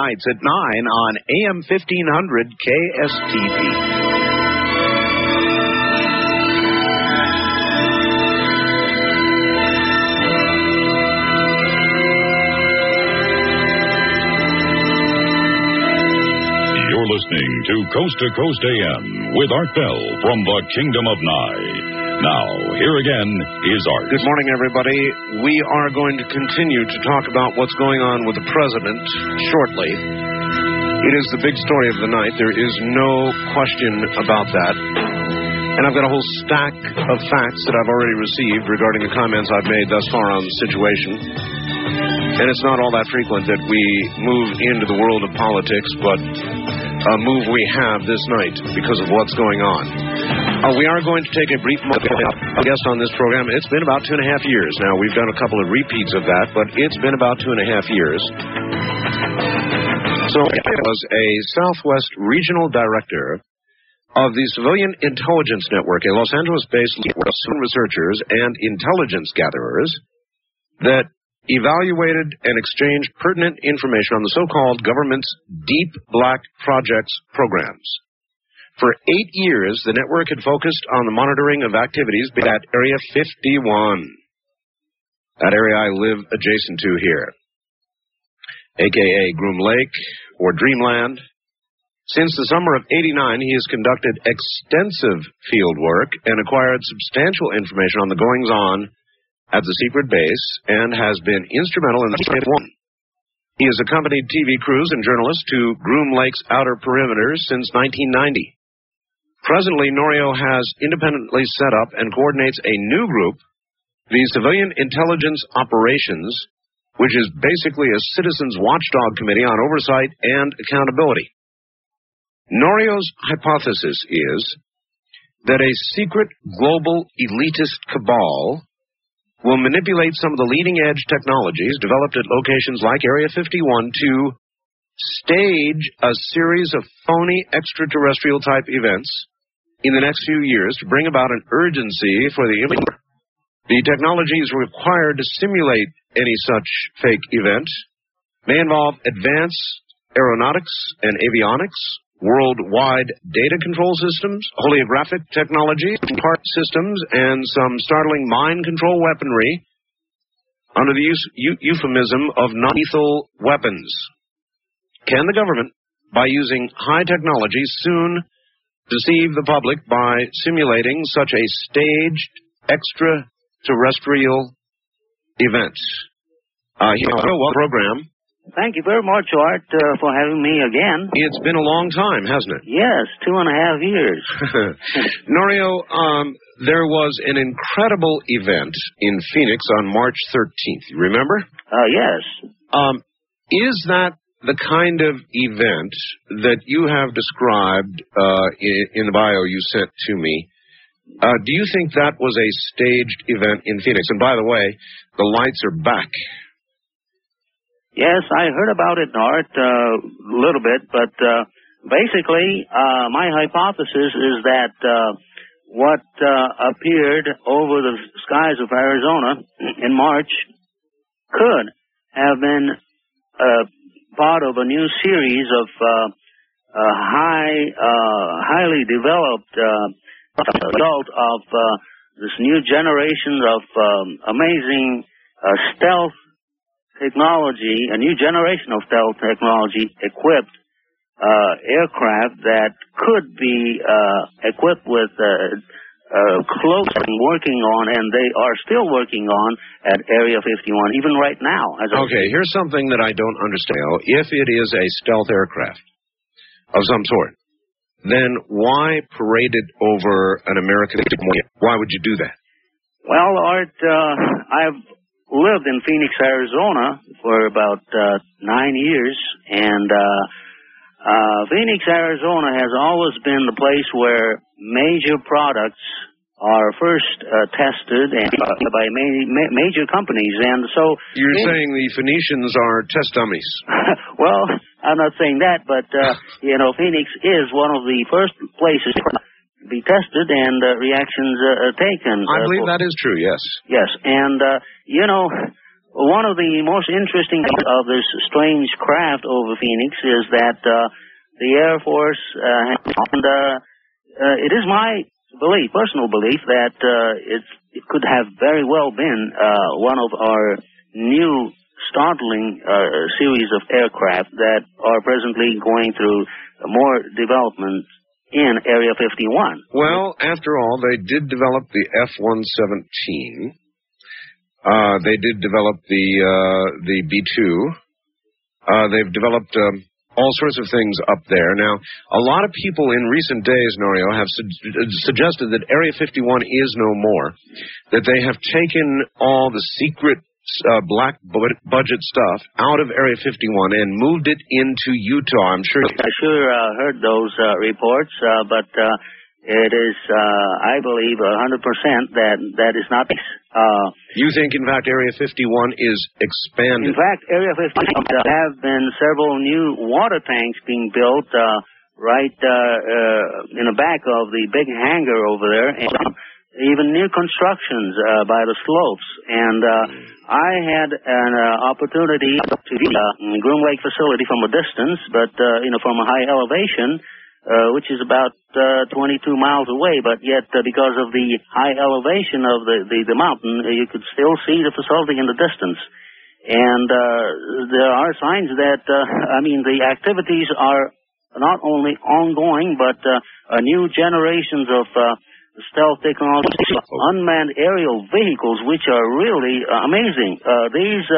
Nights at 9 on AM 1500 KSTP. You're listening to Coast to Coast AM with Art Bell from the Kingdom of Nye. Now, here again is Art. Good morning, everybody. We are going to continue to talk about what's going on with the president shortly. It is the big story of the night. There is no question about that. And I've got a whole stack of facts that I've already received regarding the comments I've made thus far on the situation. And it's not all that frequent that we move into the world of politics, but a move we have this night because of what's going on. Uh, we are going to take a brief moment. A guest on this program. It's been about two and a half years now. We've done a couple of repeats of that, but it's been about two and a half years. So I was a Southwest Regional Director of the Civilian Intelligence Network, a Los Angeles-based network of researchers and intelligence gatherers that evaluated and exchanged pertinent information on the so-called government's Deep Black Projects programs. For eight years, the network had focused on the monitoring of activities at Area 51, that area I live adjacent to here, aka Groom Lake or Dreamland. Since the summer of 89, he has conducted extensive field work and acquired substantial information on the goings on at the secret base and has been instrumental in the one. He has accompanied TV crews and journalists to Groom Lake's outer perimeter since 1990. Presently, Norio has independently set up and coordinates a new group, the Civilian Intelligence Operations, which is basically a citizens watchdog committee on oversight and accountability. Norio's hypothesis is that a secret global elitist cabal will manipulate some of the leading edge technologies developed at locations like Area 51 to stage a series of phony extraterrestrial type events in the next few years to bring about an urgency for the the technologies required to simulate any such fake event may involve advanced aeronautics and avionics, worldwide data control systems, holographic technology, part systems, and some startling mind control weaponry under the euphemism of non-lethal weapons. Can the government, by using high technology, soon deceive the public by simulating such a staged extraterrestrial event? Uh, well, program. Thank you very much, Art, uh, for having me again. It's been a long time, hasn't it? Yes, two and a half years. Norio, um, there was an incredible event in Phoenix on March 13th. You remember? Uh, yes. Um, is that the kind of event that you have described uh, in, the bio you sent to me? Uh, do you think that was a staged event in Phoenix? And by the way, the lights are back. Yes, I heard about it, Art, a uh, little bit, but uh, basically, uh, my hypothesis is that uh, what appeared over the skies of Arizona in March could have been part of a new series of uh, uh, high, uh, highly developed result of this new generation of um, amazing stealth technology, a new generation of stealth technology equipped uh, aircraft that could be uh, equipped with uh, and working on, and they are still working on at Area 51, even right now. okay, here's something that I don't understand. If it is a stealth aircraft of some sort, then why parade it over an American? Why would you do that? Well, Art, uh, I've lived in Phoenix, Arizona for about uh, nine years, and uh, uh, Phoenix, Arizona has always been the place where major products are first uh, tested and uh, by ma- ma- major companies, and so you're saying the Phoenicians are test dummies. well, I'm not saying that, but uh, you know, Phoenix is one of the first places to be tested and uh, reactions uh, taken. I uh, believe for, that is true. Yes. Yes, and uh, you know, one of the most interesting things of this strange craft over Phoenix is that uh, the Air Force uh, and uh, uh, it is my belief, personal belief, that uh, it could have very well been uh, one of our new startling series of aircraft that are presently going through more development in Area 51. Well, after all, they did develop the F-117. Uh, they did develop the uh, the B-2. Uh, they've developed um, all sorts of things up there. Now, a lot of people in recent days, Norio, have su- suggested that Area 51 is no more, that they have taken all the secret uh, black bu- budget stuff out of Area 51 and moved it into Utah. I'm sure. I sure uh, heard those uh, reports, uh, but uh, it is, uh, I believe, 100% that that is not. Uh, you think, in fact, Area 51 is expanded? In fact, Area 51 there have been several new water tanks being built uh, right uh, uh, in the back of the big hangar over there, and even new constructions uh, by the slopes. And uh, I had an uh, opportunity to see uh, Groom Lake facility from a distance, but uh, you know from a high elevation, uh, which is about uh, 22 miles away. But yet, uh, because of the high elevation of the the, the mountain, uh, you could still see the facility in the distance. And uh, there are signs that uh, I mean the activities are not only ongoing, but uh, new generations of uh, stealth technology, unmanned aerial vehicles, which are really uh, amazing. Uh, these.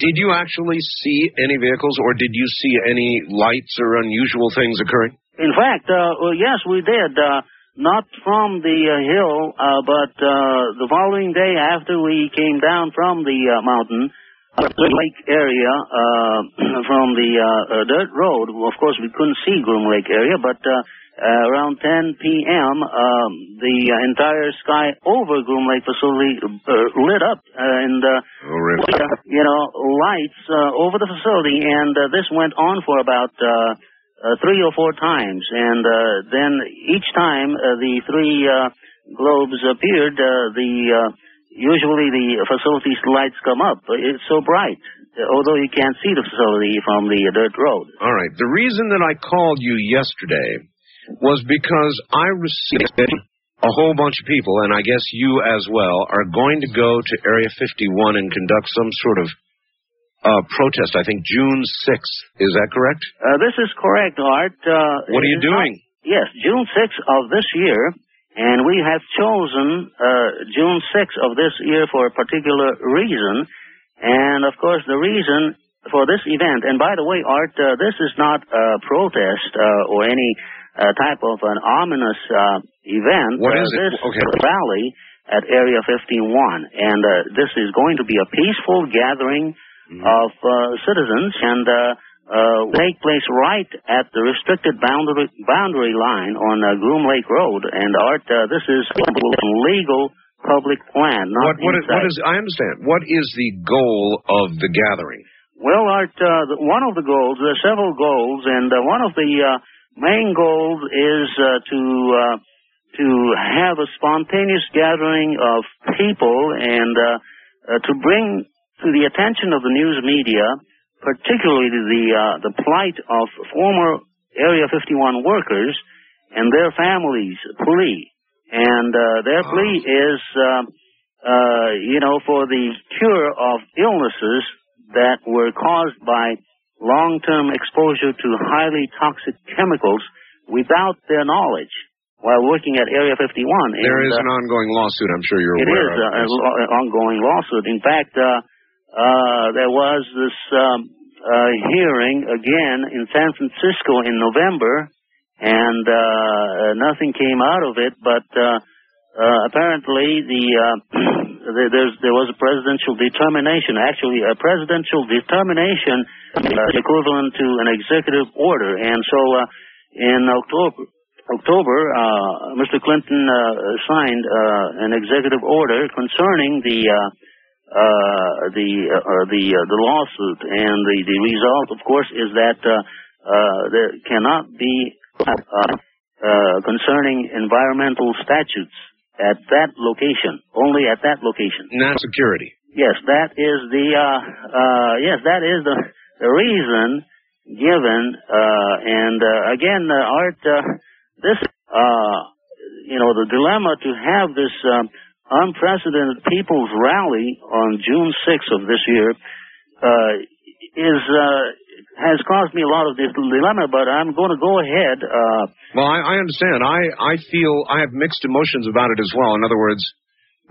Did you actually see any vehicles, or did you see any lights or unusual things occurring? In fact, uh, well, yes, we did. Uh, not from the uh, hill, uh, but uh, the following day after we came down from the uh, mountain, uh, the lake area, uh, from the uh, uh, dirt road. Of course, we couldn't see Groom Lake area, but uh, uh, around 10 p.m., um, the uh, entire sky over Groom Lake facility uh, lit up, uh, and uh, Oh, really? you know lights uh, over the facility, and uh, this went on for about uh, three or four times, and uh, then each time uh, the three uh, globes appeared, uh, the uh, usually the facility's lights come up. It's so bright, although you can't see the facility from the dirt road. All right. The reason that I called you yesterday was because I received a whole bunch of people, and I guess you as well, are going to go to Area 51 and conduct some sort of uh, protest. I think June 6th. Is that correct? Uh, this is correct, Art. Uh, What are you is not- doing? yes, June 6th of this year, and we have chosen uh, June 6th of this year for a particular reason. And of course, the reason for this event, and by the way, Art, uh, this is not a protest uh, or any uh, type of an ominous uh, event. What is it? Okay. rally at Area 51, and uh, this is going to be a peaceful gathering Mm-hmm. of uh, citizens, and uh, uh, take place right at the restricted boundary boundary line on uh, Groom Lake Road. And Art, uh, this is a legal public plan, not What, what, is, what is? I understand. What is the goal of the gathering? Well, Art, uh, the, one of the goals, there are several goals, and uh, one of the uh, main goals is uh, to uh, to have a spontaneous gathering of people and uh, uh, to bring to the attention of the news media, particularly the uh, the plight of former Area 51 workers and their families' plea. And uh, their plea is, uh, uh, you know, for the cure of illnesses that were caused by long-term exposure to highly toxic chemicals without their knowledge while working at Area 51. There And, is uh, an ongoing lawsuit. I'm sure you're aware is of. Yes. lo- an ongoing lawsuit. In fact, uh, uh, there was this um, uh, hearing again in San Francisco in November, and uh, uh, nothing came out of it. But uh, uh, apparently, the uh, there- there's, there was a presidential determination. Actually, a presidential determination uh, equivalent to an executive order, and so uh, in October. October, uh, Mr. Clinton uh, signed uh, an executive order concerning the uh, uh, the uh, uh, the uh, the lawsuit, and the the result, of course, is that uh, uh, there cannot be uh, uh, concerning environmental statutes at that location, only at that location. National security. Yes, that is the uh, uh, yes, that is the the reason given. Uh, and uh, again, uh, Art, uh, this uh, you know the dilemma to have this um, unprecedented people's rally on June 6th of this year uh, is uh, has caused me a lot of this dilemma, but I'm going to go ahead. Uh, well, I, I understand. I, I feel I have mixed emotions about it as well. In other words,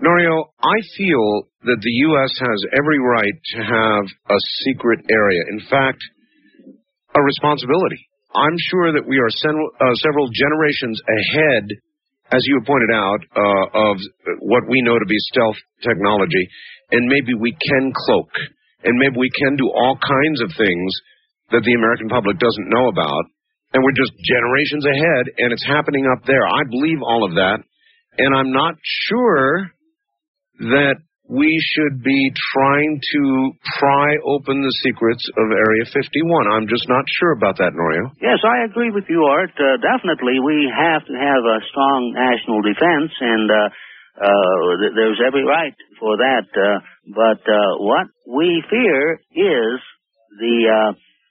Norio, I feel that the U.S. has every right to have a secret area. In fact, a responsibility. I'm sure that we are sen- uh, several generations ahead, as you pointed out, uh, of what we know to be stealth technology, and maybe we can cloak, and maybe we can do all kinds of things that the American public doesn't know about, and we're just generations ahead, and it's happening up there. I believe all of that, and I'm not sure that we should be trying to pry open the secrets of Area 51. I'm just not sure about that, Norio. Yes, I agree with you, Art. Uh, definitely, we have to have a strong national defense, and uh, uh, th- there's every right for that. Uh, but uh, what we fear is the uh,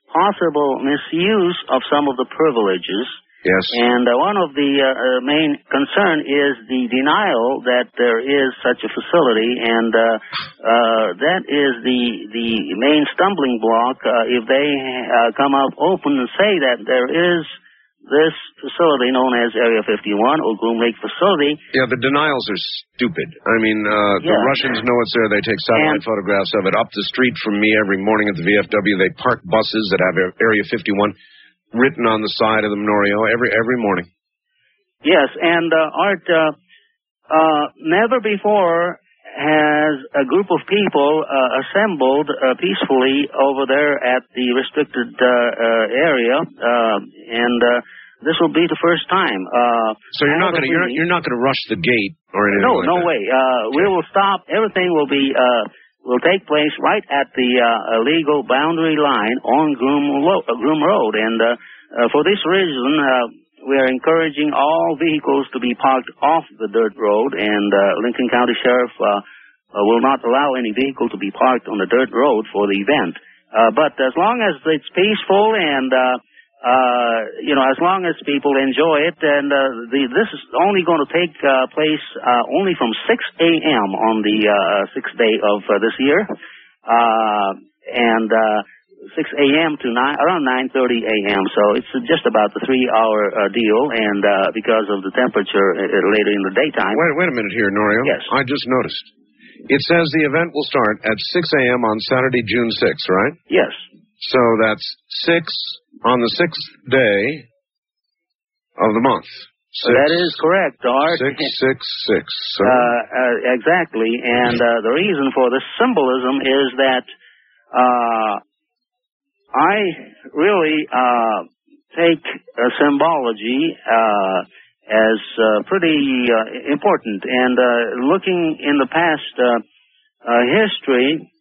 possible misuse of some of the privileges Yes. and uh, one of the uh, uh, main concern is the denial that there is such a facility, and uh, uh, that is the the main stumbling block. Uh, if they uh, come out open and say that there is this facility known as Area 51 or Groom Lake facility, Yeah, the denials are stupid. I mean, uh, the Russians know it's there. They take satellite And- photographs of it up the street from me every morning at the VFW. They park buses that have Area 51 written on the side of the Norio, every every morning. Yes, and uh, Art, uh, uh, never before has a group of people uh, assembled uh, peacefully over there at the restricted uh, uh, area, uh, and uh, this will be the first time. Uh, So you're not going to you're, you're not going to rush the gate or anything no, like no that. way. Uh, We will stop. Everything will be uh, will take place right at the uh, legal boundary line on Groom, Lo- uh, Groom Road, and uh, uh, for this reason, uh, we are encouraging all vehicles to be parked off the dirt road, and uh, Lincoln County Sheriff uh, uh, will not allow any vehicle to be parked on the dirt road for the event. Uh, but as long as it's peaceful and uh, uh, you know, as long as people enjoy it, and uh, the, this is only going to take uh, place uh, only from 6 a.m. on the uh, sixth day of uh, this year, uh, and uh, 6 a.m. to 9, around 9:30 a.m. So it's just about the three-hour uh, deal, and uh, because of the temperature uh, later in the daytime. Wait, wait a minute here, Norio. Yes. I just noticed. It says the event will start at 6 a.m. on Saturday, June 6th, right? Yes. So that's 6 on the sixth day of the month. So that is correct, Art. Six, six, six. So, Uh, uh, exactly. And uh, the reason for this symbolism is that uh, I really uh, take uh, symbology uh, as uh, pretty uh, important. And uh, looking in the past uh, uh, history,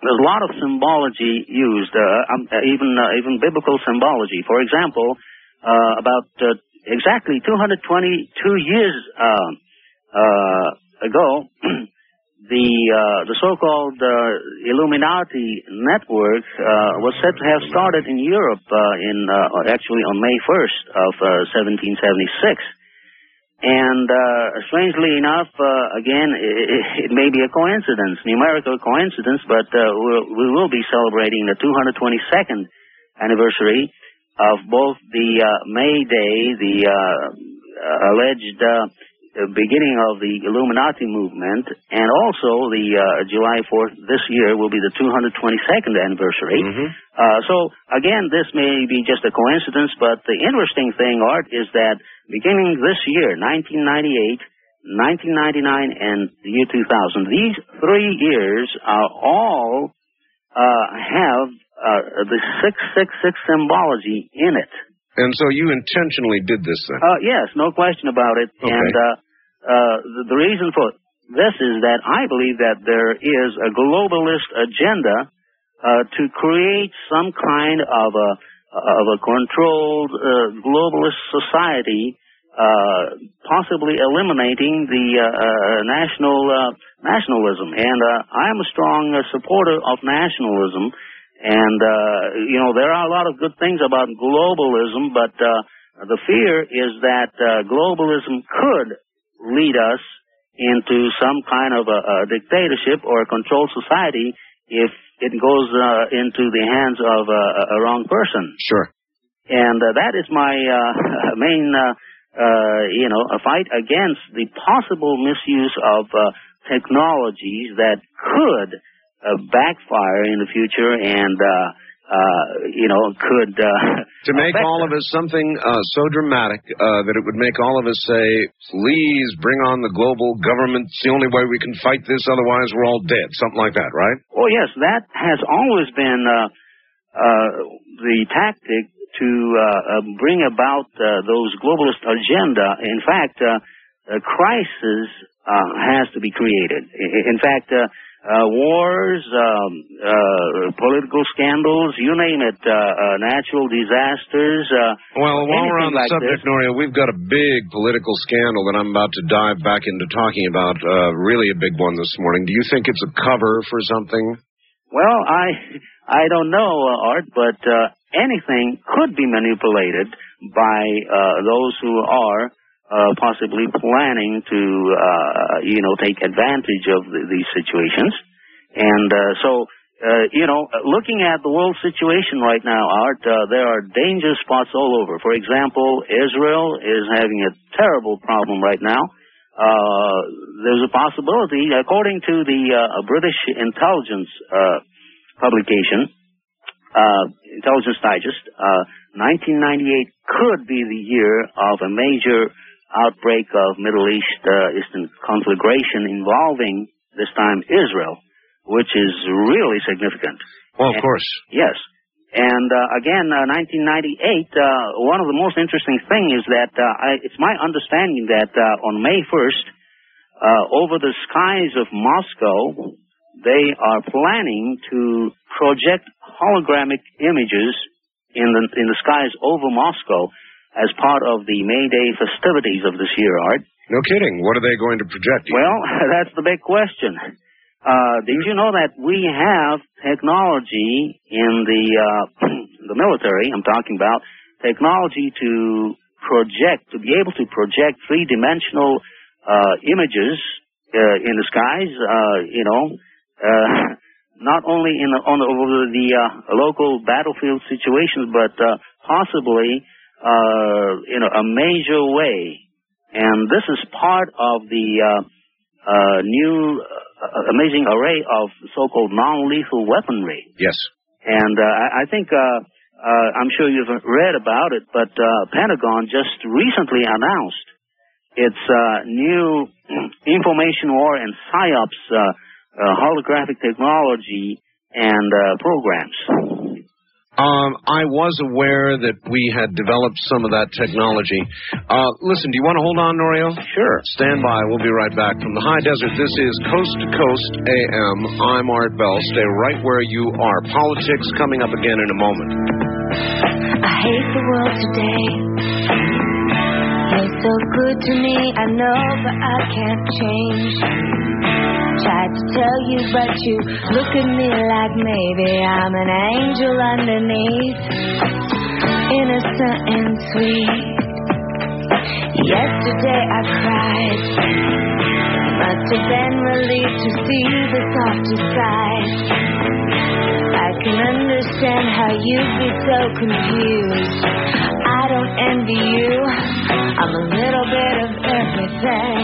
there's a lot of symbology used, uh, um, uh, even uh, even biblical symbology. For example, uh, about uh, exactly 222 years uh, ago, the the so-called Illuminati network was said to have started in Europe in actually on May 1st of uh, 1776. And uh, strangely enough, uh, again, it, it may be a coincidence, numerical coincidence, but uh, we'll, we will be celebrating the 222nd anniversary of both the uh, May Day, the uh, alleged uh, beginning of the Illuminati movement, and also the uh, July 4th this year will be the 222nd anniversary. Mhm. Uh, so again, this may be just a coincidence, but the interesting thing, Art, is that beginning this year, 1998, 1999, and the year 2000, these three years are all uh, have uh, the 666 symbology in it. and so you intentionally did this then? Uh, yes, no question about it. Okay. And uh, uh, the, the reason for this is that I believe that there is a globalist agenda uh, to create some kind of a of a controlled uh, globalist society uh, possibly eliminating the uh, uh, national nationalism. And I am a strong supporter of nationalism. And you know there are a lot of good things about globalism, but the fear is that globalism could lead us into some kind of a, a dictatorship or a controlled society if it goes uh, into the hands of a, a wrong person. Sure. And uh, that is my uh, main, uh, uh, you know, a fight against the possible misuse of uh, technologies that could uh, backfire in the future and, uh, you know, could uh, To make all of us something uh, so dramatic uh, that it would make all of us say, please bring on the global government. It's the only way we can fight this, otherwise we're all dead. Something like that, right? Oh yes, that has always been uh, uh, the tactic to uh, uh, bring about uh, those globalist agenda. In fact, uh, a crisis uh, has to be created. In fact, uh, uh, wars, um, uh, political scandals, you name it, uh, uh, natural disasters. Uh, Well, while we're on the like subject, this. Norio, we've got a big political scandal that I'm about to dive back into talking about. Uh, really a big one this morning. Do you think it's a cover for something? Well, I I don't know, uh, Art, but uh, anything could be manipulated by uh, those who are uh, possibly planning to, uh, you know, take advantage of the, these situations. And uh, so, uh, you know, looking at the world situation right now, Art, uh, there are danger spots all over. For example, Israel is having a terrible problem right now. There's a possibility, according to the British intelligence publication, Intelligence Digest, uh, 1998 could be the year of a major outbreak of Middle East uh, Eastern conflagration involving this time Israel, which is really significant. Well, of course. Yes. And uh, again, uh, 1998. Uh, one of the most interesting things is that uh, I, it's my understanding that uh, on May 1st, uh, over the skies of Moscow, they are planning to project hologramic images in the in the skies over Moscow as part of the May Day festivities of this year, Art. No kidding. What are they going to project? Well, that's the big question. Uh, did you know that we have technology in the uh, the military? I'm talking about technology to project, to be able to project three dimensional uh, images uh, in the skies. Uh, you know, uh, not only in the, on the, over the uh, local battlefield situations, but uh, possibly uh, in a, a major way. And this is part of the uh, uh, new uh, amazing array of so-called non-lethal weaponry. Yes. And uh, I, I think uh, uh, I'm sure you've read about it, but uh, Pentagon just recently announced its uh, new information war and psyops uh, uh, holographic technology and uh, programs. Um, I was aware that we had developed some of that technology. Uh, listen, do you want to hold on, Norio? Sure. Stand by. We'll be right back from the high desert. This is Coast to Coast AM. I'm Art Bell. Stay right where you are. Politics coming up again in a moment. I hate the world today. You're so good to me, I know, but I can't change. Tried to tell you, but you look at me like maybe I'm an angel underneath, innocent and sweet. Yesterday I cried. Must have been relieved to see the softer side. I can understand how you'd be so confused. I don't envy you. I'm a little bit of everything.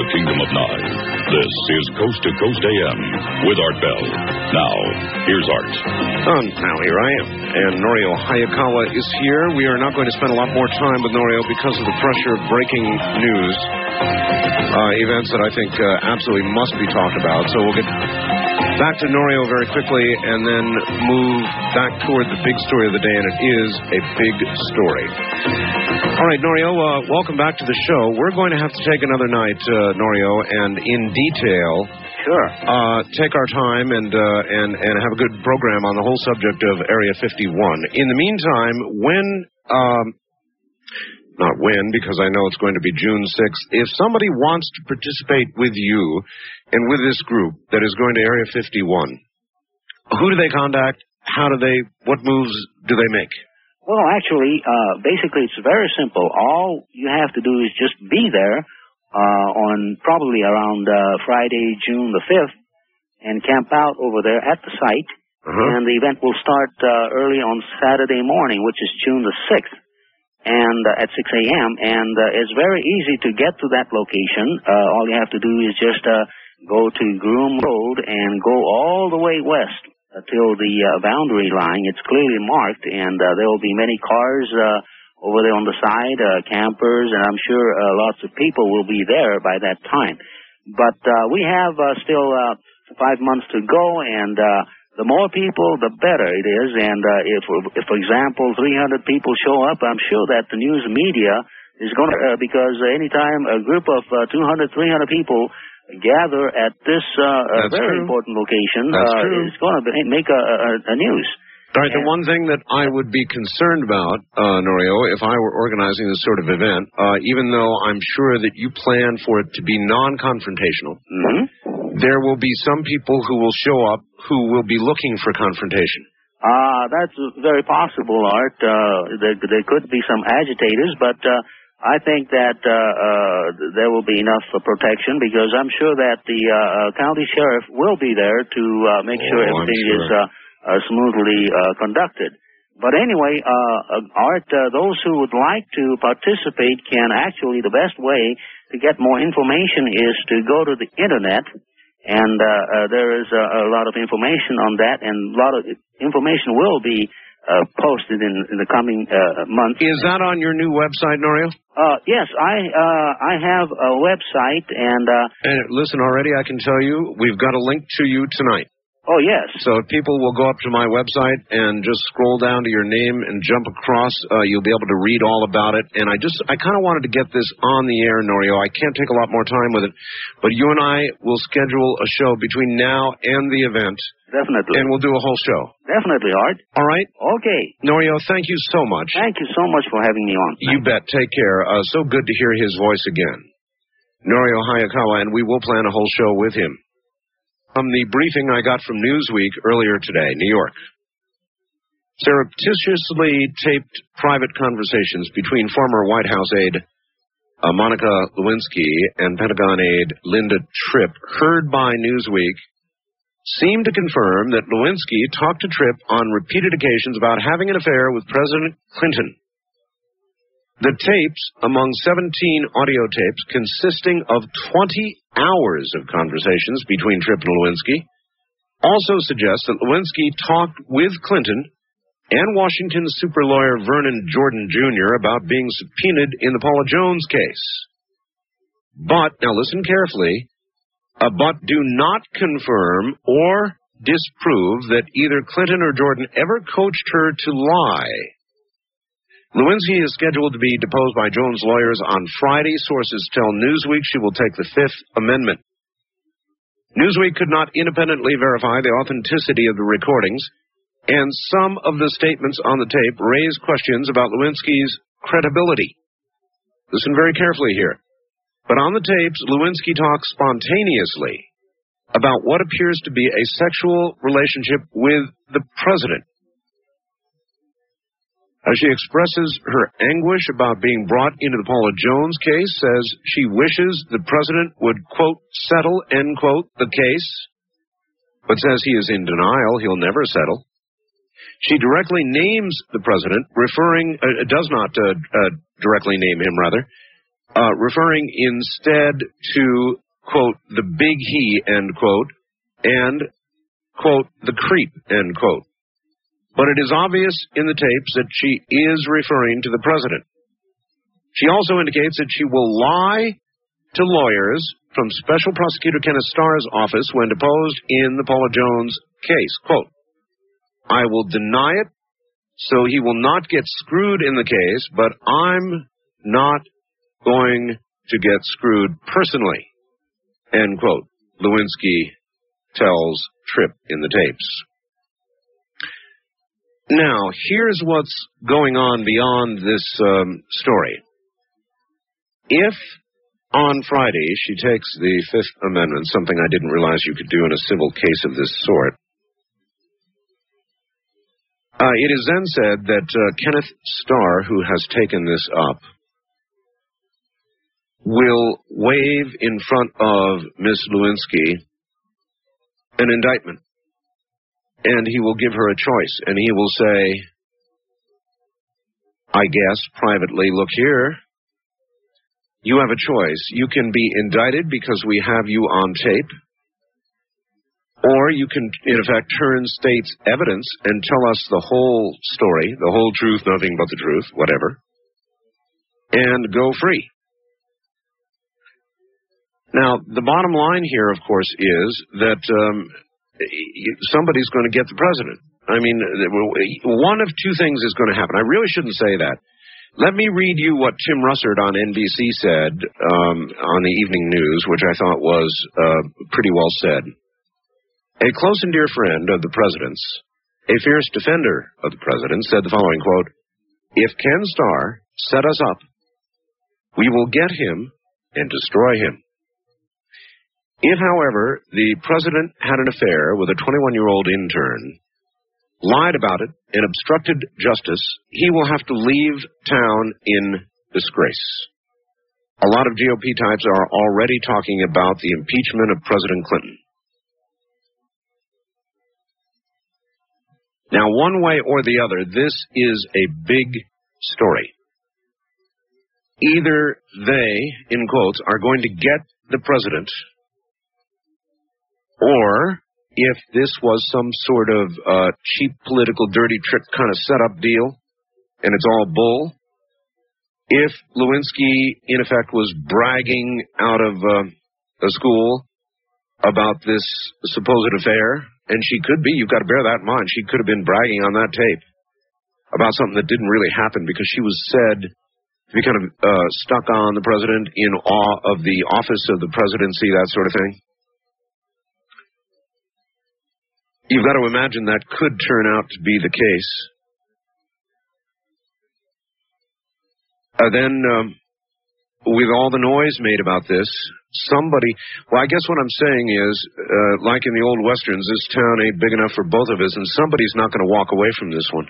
The Kingdom of Nye, this is Coast to Coast AM with Art Bell. Now, here's Art. Um, now here I am. And Norio Hayakawa is here. We are not going to spend a lot more time with Norio because of the pressure of breaking news. Uh, events that I think uh, absolutely must be talked about. So we'll get Back to Norio very quickly and then move back toward the big story of the day, and it is a big story. All right, Norio, uh, welcome back to the show. We're going to have to take another night, uh, Norio, and in detail Sure. uh, take our time and, uh, and, and have a good program on the whole subject of Area 51. In the meantime, when, um, not when, because I know it's going to be June 6th, if somebody wants to participate with you and with this group that is going to Area 51, who do they contact? How do they, what moves do they make? Well, actually, uh, basically, it's very simple. All you have to do is just be there uh, on probably around uh, Friday, June the 5th, and camp out over there at the site. Uh-huh. And the event will start uh, early on Saturday morning, which is June the 6th, and uh, at 6 a.m. And uh, it's very easy to get to that location. Uh, all you have to do is just uh, go to Groom Road and go all the way west until the uh, boundary line. It's clearly marked, and uh, there will be many cars uh, over there on the side, uh, campers, and I'm sure uh, lots of people will be there by that time. But uh, we have uh, still uh, five months to go, and uh, the more people, the better it is. And uh, if, if, for example, 300 people show up, I'm sure that the news media is going to, uh, because anytime a group of uh, 200, 300 people gather at this uh, uh, very true. important location, uh, it's going to make a, a, a news. All right, the one thing that I would be concerned about, uh, Norio, if I were organizing this sort of event, uh, even though I'm sure that you plan for it to be non-confrontational, hmm there will be some people who will show up who will be looking for confrontation. Uh, that's very possible, Art. Uh, there, there could be some agitators, but uh, I think that uh, uh, there will be enough uh, protection because I'm sure that the uh, uh, county sheriff will be there to uh, make sure Oh, I'm everything sure. is uh, uh, smoothly uh, conducted. But anyway, uh, uh, Art, uh, those who would like to participate can actually, the best way to get more information is to go to the internet and uh, uh, there is a, a lot of information on that, and a lot of information will be uh, posted in, in the coming uh, months. Is that on your new website, Norio? Uh, yes, I uh, I have a website, and uh, And listen, already I can tell you we've got a link to you tonight. Oh yes, So if people will go up to my website and just scroll down to your name and jump across, uh, you'll be able to read all about it. And I just, I kind of wanted to get this on the air, Norio. I can't take a lot more time with it, but you and I will schedule a show between now and the event, definitely, and we'll do a whole show. definitely, Art. All right, Okay, Norio, thank you so much. thank you so much for having me on. You bet. Take care. Uh, so good to hear his voice again. Norio Hayakawa, and we will plan a whole show with him. From the briefing I got from Newsweek earlier today, New York. Surreptitiously taped private conversations between former White House aide uh, Monica Lewinsky and Pentagon aide Linda Tripp, heard by Newsweek, seem to confirm that Lewinsky talked to Tripp on repeated occasions about having an affair with President Clinton. The tapes, among 17 audio tapes consisting of 20 hours of conversations between Tripp and Lewinsky, also suggest that Lewinsky talked with Clinton and Washington super lawyer Vernon Jordan Jr. about being subpoenaed in the Paula Jones case. But, now listen carefully, uh, but do not confirm or disprove that either Clinton or Jordan ever coached her to lie. Lewinsky is scheduled to be deposed by Jones' lawyers on Friday. Sources tell Newsweek she will take the Fifth Amendment. Newsweek could not independently verify the authenticity of the recordings, and some of the statements on the tape raise questions about Lewinsky's credibility. Listen very carefully here. But on the tapes, Lewinsky talks spontaneously about what appears to be a sexual relationship with the president. As she expresses her anguish about being brought into the Paula Jones case, says she wishes the president would, quote, settle, end quote, the case, but says he is in denial, he'll never settle. She directly names the president, referring, uh, does not uh, uh, directly name him, rather, uh, referring instead to, quote, the big he, end quote, and, quote, the creep, end quote. But it is obvious in the tapes that she is referring to the president. She also indicates that she will lie to lawyers from Special Prosecutor Kenneth Starr's office when deposed in the Paula Jones case. Quote, I will deny it, so he will not get screwed in the case, but I'm not going to get screwed personally. End quote. Lewinsky tells Tripp in the tapes. Now, here's what's going on beyond this um, story. If on Friday she takes the Fifth Amendment, something I didn't realize you could do in a civil case of this sort, uh, it is then said that uh, Kenneth Starr, who has taken this up, will wave in front of Miss Lewinsky an indictment and he will give her a choice, and he will say, I guess, privately, look here, you have a choice. You can be indicted because we have you on tape, or you can, in effect, turn state's evidence and tell us the whole story, the whole truth, nothing but the truth, whatever, and go free. Now, the bottom line here, of course, is that um, somebody's going to get the president. I mean, one of two things is going to happen. I really shouldn't say that. Let me read you what Tim Russert on NBC said um, on the evening news, which I thought was uh, pretty well said. A close and dear friend of the president's, a fierce defender of the president, said the following quote: "If Ken Starr set us up, we will get him and destroy him." If, however, the president had an affair with a 21 year old intern, lied about it, and obstructed justice, he will have to leave town in disgrace. A lot of GOP types are already talking about the impeachment of President Clinton. Now, one way or the other, this is a big story. Either they, in quotes, are going to get the president or if this was some sort of uh, cheap political dirty trick kind of setup deal, and it's all bull. If Lewinsky, in effect, was bragging out of uh, a school about this supposed affair, and she could be, you've got to bear that in mind, she could have been bragging on that tape about something that didn't really happen because she was said to be kind of uh, stuck on the president in awe of the office of the presidency, that sort of thing. You've got to imagine that could turn out to be the case. Uh, then, um, with all the noise made about this, somebody, well, I guess what I'm saying is, uh, like in the old westerns, this town ain't big enough for both of us, and somebody's not going to walk away from this one.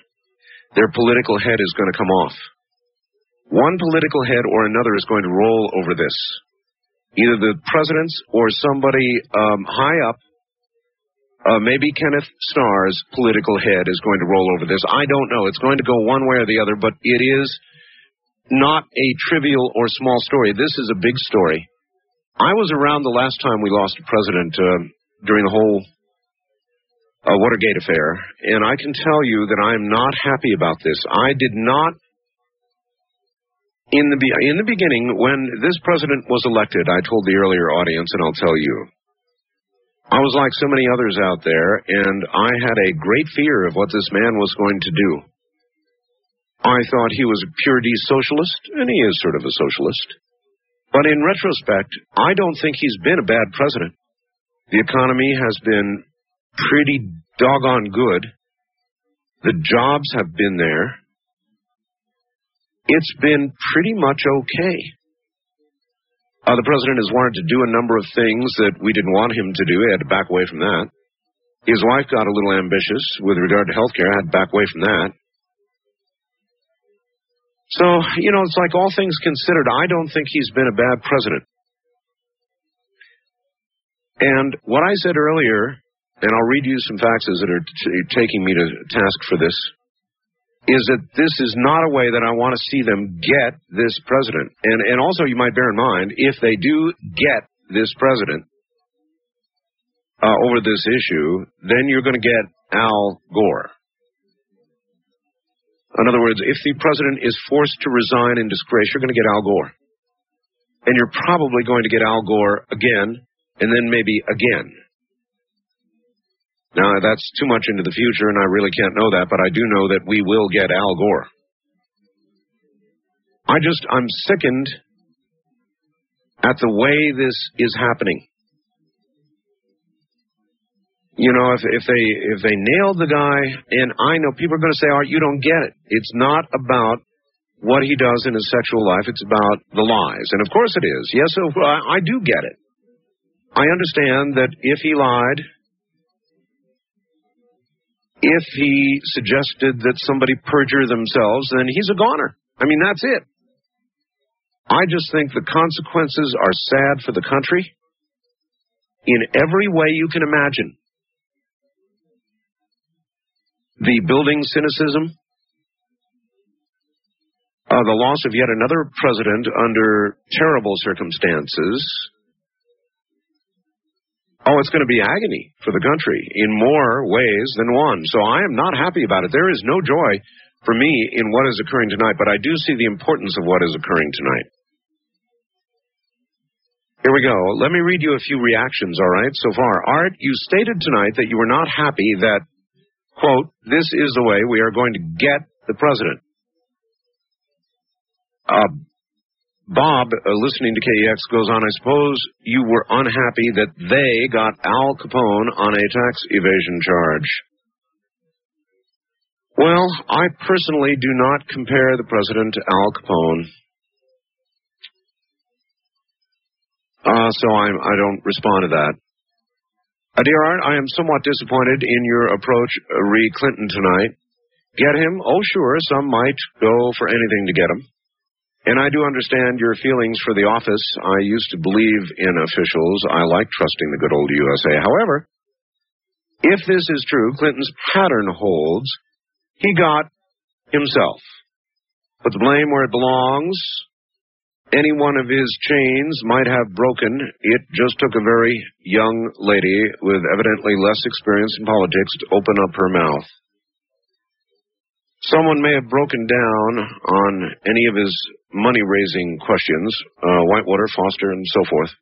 Their political head is going to come off. One political head or another is going to roll over this. Either the president's or somebody um, high up uh, maybe Kenneth Starr's political head is going to roll over this. I don't know. It's going to go one way or the other, but it is not a trivial or small story. This is a big story. I was around the last time we lost a president uh, during the whole uh, Watergate affair, and I can tell you that I am not happy about this. I did not. In the in the beginning, when this president was elected, I told the earlier audience, and I'll tell you, I was like so many others out there, and I had a great fear of what this man was going to do. I thought he was a pure D socialist, and he is sort of a socialist. But in retrospect, I don't think he's been a bad president. The economy has been pretty doggone good. The jobs have been there. It's been pretty much okay. Uh, the president has wanted to do a number of things that we didn't want him to do. He had to back away from that. His wife got a little ambitious with regard to health care. Had to back away from that. So, you know, it's like all things considered, I don't think he's been a bad president. And what I said earlier, and I'll read you some faxes that are t- taking me to task for this is that this is not a way that I want to see them get this president. And, and also, you might bear in mind, if they do get this president uh, over this issue, then you're going to get Al Gore. In other words, if the president is forced to resign in disgrace, you're going to get Al Gore. and you're probably going to get Al Gore again, and then maybe again. Now, that's too much into the future, and I really can't know that, but I do know that we will get Al Gore. I just, I'm sickened at the way this is happening. You know, if, if they if they nailed the guy, and I know people are going to say, "Oh, you don't get it." It's not about what he does in his sexual life. It's about the lies, and of course it is. Yes, I, I do get it. I understand that if he lied, if he suggested that somebody perjure themselves, then he's a goner. I mean, that's it. I just think the consequences are sad for the country in every way you can imagine. The building cynicism, uh, the loss of yet another president under terrible circumstances. Oh, it's going to be agony for the country in more ways than one. So I am not happy about it. There is no joy for me in what is occurring tonight, but I do see the importance of what is occurring tonight. Here we go. Let me read you a few reactions, all right, so far. Art, you stated tonight that you were not happy that, quote, this is the way we are going to get the president. Uh, Bob, uh, listening to KEX, goes on, I suppose you were unhappy that they got Al Capone on a tax evasion charge. Well, I personally do not compare the president to Al Capone. Uh, so I'm, I don't respond to that. Uh, dear Art, I am somewhat disappointed in your approach uh, re Clinton tonight. Get him? Oh, sure, some might go for anything to get him. And I do understand your feelings for the office. I used to believe in officials. I like trusting the good old USA. However, if this is true, Clinton's pattern holds. He got himself. Put the blame where it belongs any one of his chains might have broken. It just took a very young lady with evidently less experience in politics to open up her mouth. Someone may have broken down on any of his money raising questions, uh, Whitewater, Foster, and so forth.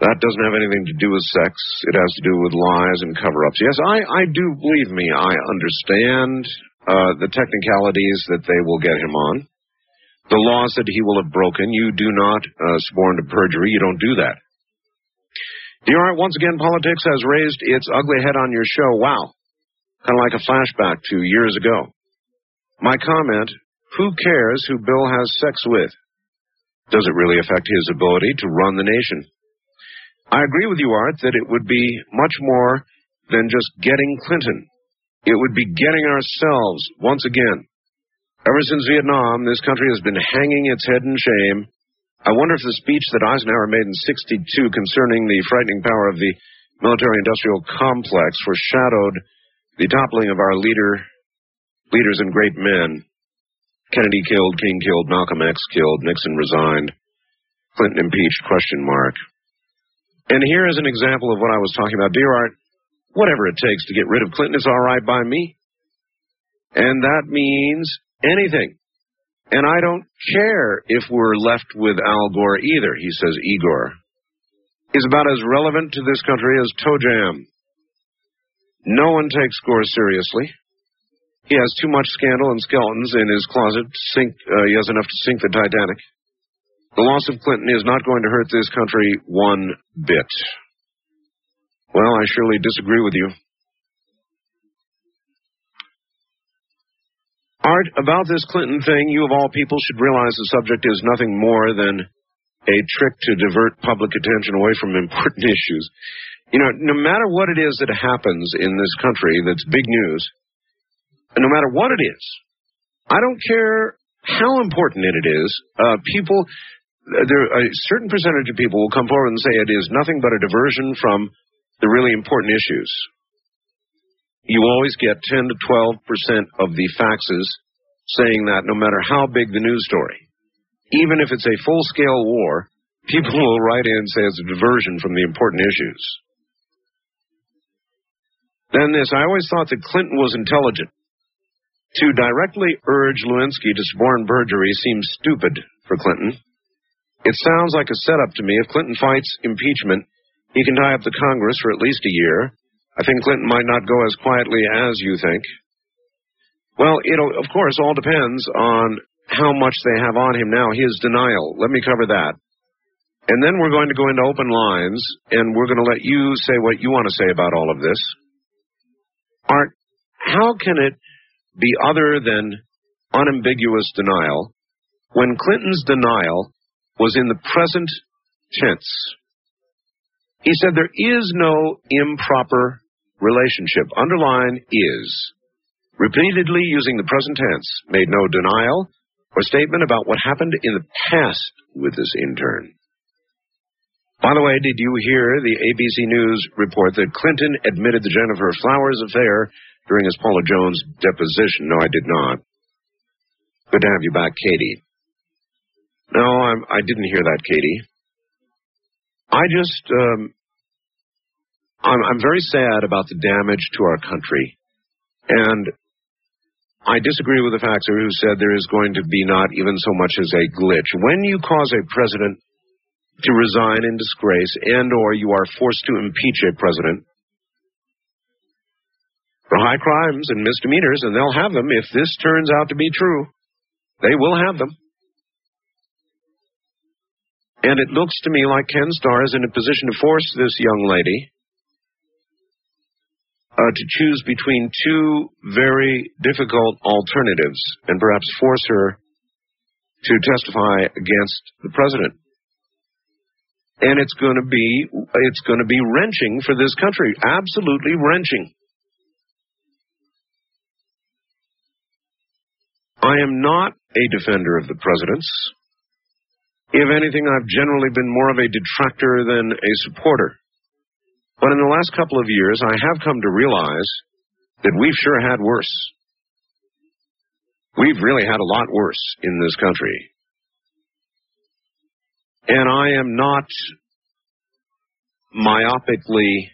That doesn't have anything to do with sex. It has to do with lies and cover ups. Yes, I, I do, believe me, I understand uh, the technicalities that they will get him on the laws that he will have broken. You do not uh, suborn to perjury. You don't do that. Art, once again, politics has raised its ugly head on your show. Wow. Kind of like a flashback to years ago. My comment, who cares who Bill has sex with? Does it really affect his ability to run the nation? I agree with you, Art, that it would be much more than just getting Clinton. It would be getting ourselves, once again, Ever since Vietnam, this country has been hanging its head in shame. I wonder if the speech that Eisenhower made in 62 concerning the frightening power of the military industrial complex foreshadowed the toppling of our leader, leaders and great men. Kennedy killed, King killed, Malcolm X killed, Nixon resigned, Clinton impeached, question mark. And here is an example of what I was talking about. Dear Art, whatever it takes to get rid of Clinton is all right by me. And that means anything. And I don't care if we're left with Al Gore either, he says Igor. He's about as relevant to this country as Toe Jam. No one takes Gore seriously. He has too much scandal and skeletons in his closet. Sink, uh, he has enough to sink the Titanic. The loss of Clinton is not going to hurt this country one bit. Well, I surely disagree with you. Art, about this Clinton thing, you of all people should realize the subject is nothing more than a trick to divert public attention away from important issues. You know, no matter what it is that happens in this country that's big news, no matter what it is, I don't care how important it is, uh, people, there, a certain percentage of people will come forward and say it is nothing but a diversion from the really important issues you always get 10 to 12 percent of the faxes saying that no matter how big the news story, even if it's a full scale war, people will write in and say it's a diversion from the important issues. Then this, I always thought that Clinton was intelligent. To directly urge Lewinsky to suborn perjury seems stupid for Clinton. It sounds like a setup to me. If Clinton fights impeachment, he can tie up the Congress for at least a year. I think Clinton might not go as quietly as you think. Well, it'll, of course all depends on how much they have on him now, his denial. Let me cover that. And then we're going to go into open lines, and we're going to let you say what you want to say about all of this. Art, how can it be other than unambiguous denial when Clinton's denial was in the present tense? He said there is no improper relationship. Underline is. Repeatedly using the present tense, made no denial or statement about what happened in the past with this intern. By the way, did you hear the ABC News report that Clinton admitted the Gennifer Flowers affair during his Paula Jones deposition? No, I did not. Good to have you back, Katie. No, I'm, I didn't hear that, Katie. I just, um, I'm, I'm very sad about the damage to our country. And I disagree with the faxer who said there is going to be not even so much as a glitch. When you cause a president to resign in disgrace and or you are forced to impeach a president for high crimes and misdemeanors, and they'll have them if this turns out to be true. They will have them. And it looks to me like Ken Starr is in a position to force this young lady uh, to choose between two very difficult alternatives and perhaps force her to testify against the president and it's going to be it's going to be wrenching for this country, absolutely wrenching. I am not a defender of the presidents. If anything, I've generally been more of a detractor than a supporter. But in the last couple of years, I have come to realize that we've sure had worse. We've really had a lot worse in this country. And I am not myopically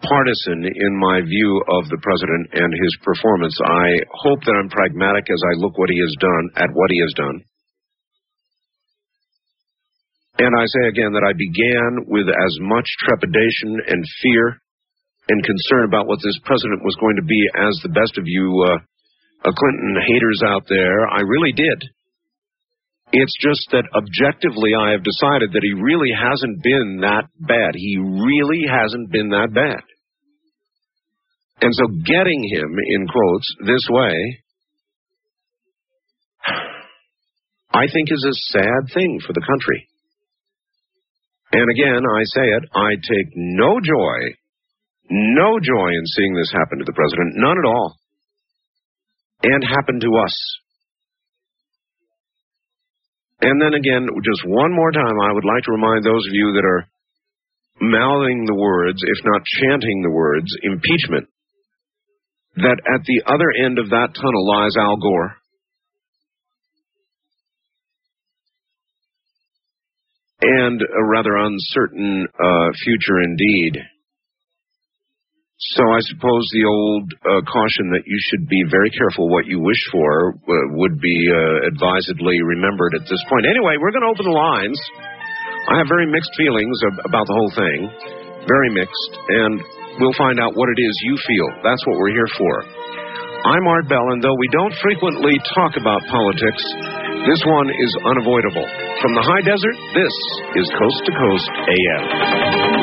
partisan in my view of the president and his performance. I hope that I'm pragmatic as I look what he has done at what he has done. And I say again that I began with as much trepidation and fear and concern about what this president was going to be as the best of you uh, Clinton haters out there. I really did. It's just that objectively, I have decided that he really hasn't been that bad. He really hasn't been that bad. And so getting him, in quotes, this way, I think is a sad thing for the country. And again, I say it, I take no joy, no joy in seeing this happen to the president, none at all. And happen to us. And then again, just one more time, I would like to remind those of you that are mouthing the words, if not chanting the words, impeachment, that at the other end of that tunnel lies Al Gore. And a rather uncertain uh, future indeed. So I suppose the old uh, caution that you should be very careful what you wish for uh, would be uh, advisedly remembered at this point. Anyway, we're going to open the lines. I have very mixed feelings ab- about the whole thing, very mixed, and we'll find out what it is you feel. That's what we're here for. I'm Art Bell, and though we don't frequently talk about politics, this one is unavoidable. From the high desert, this is Coast to Coast AM.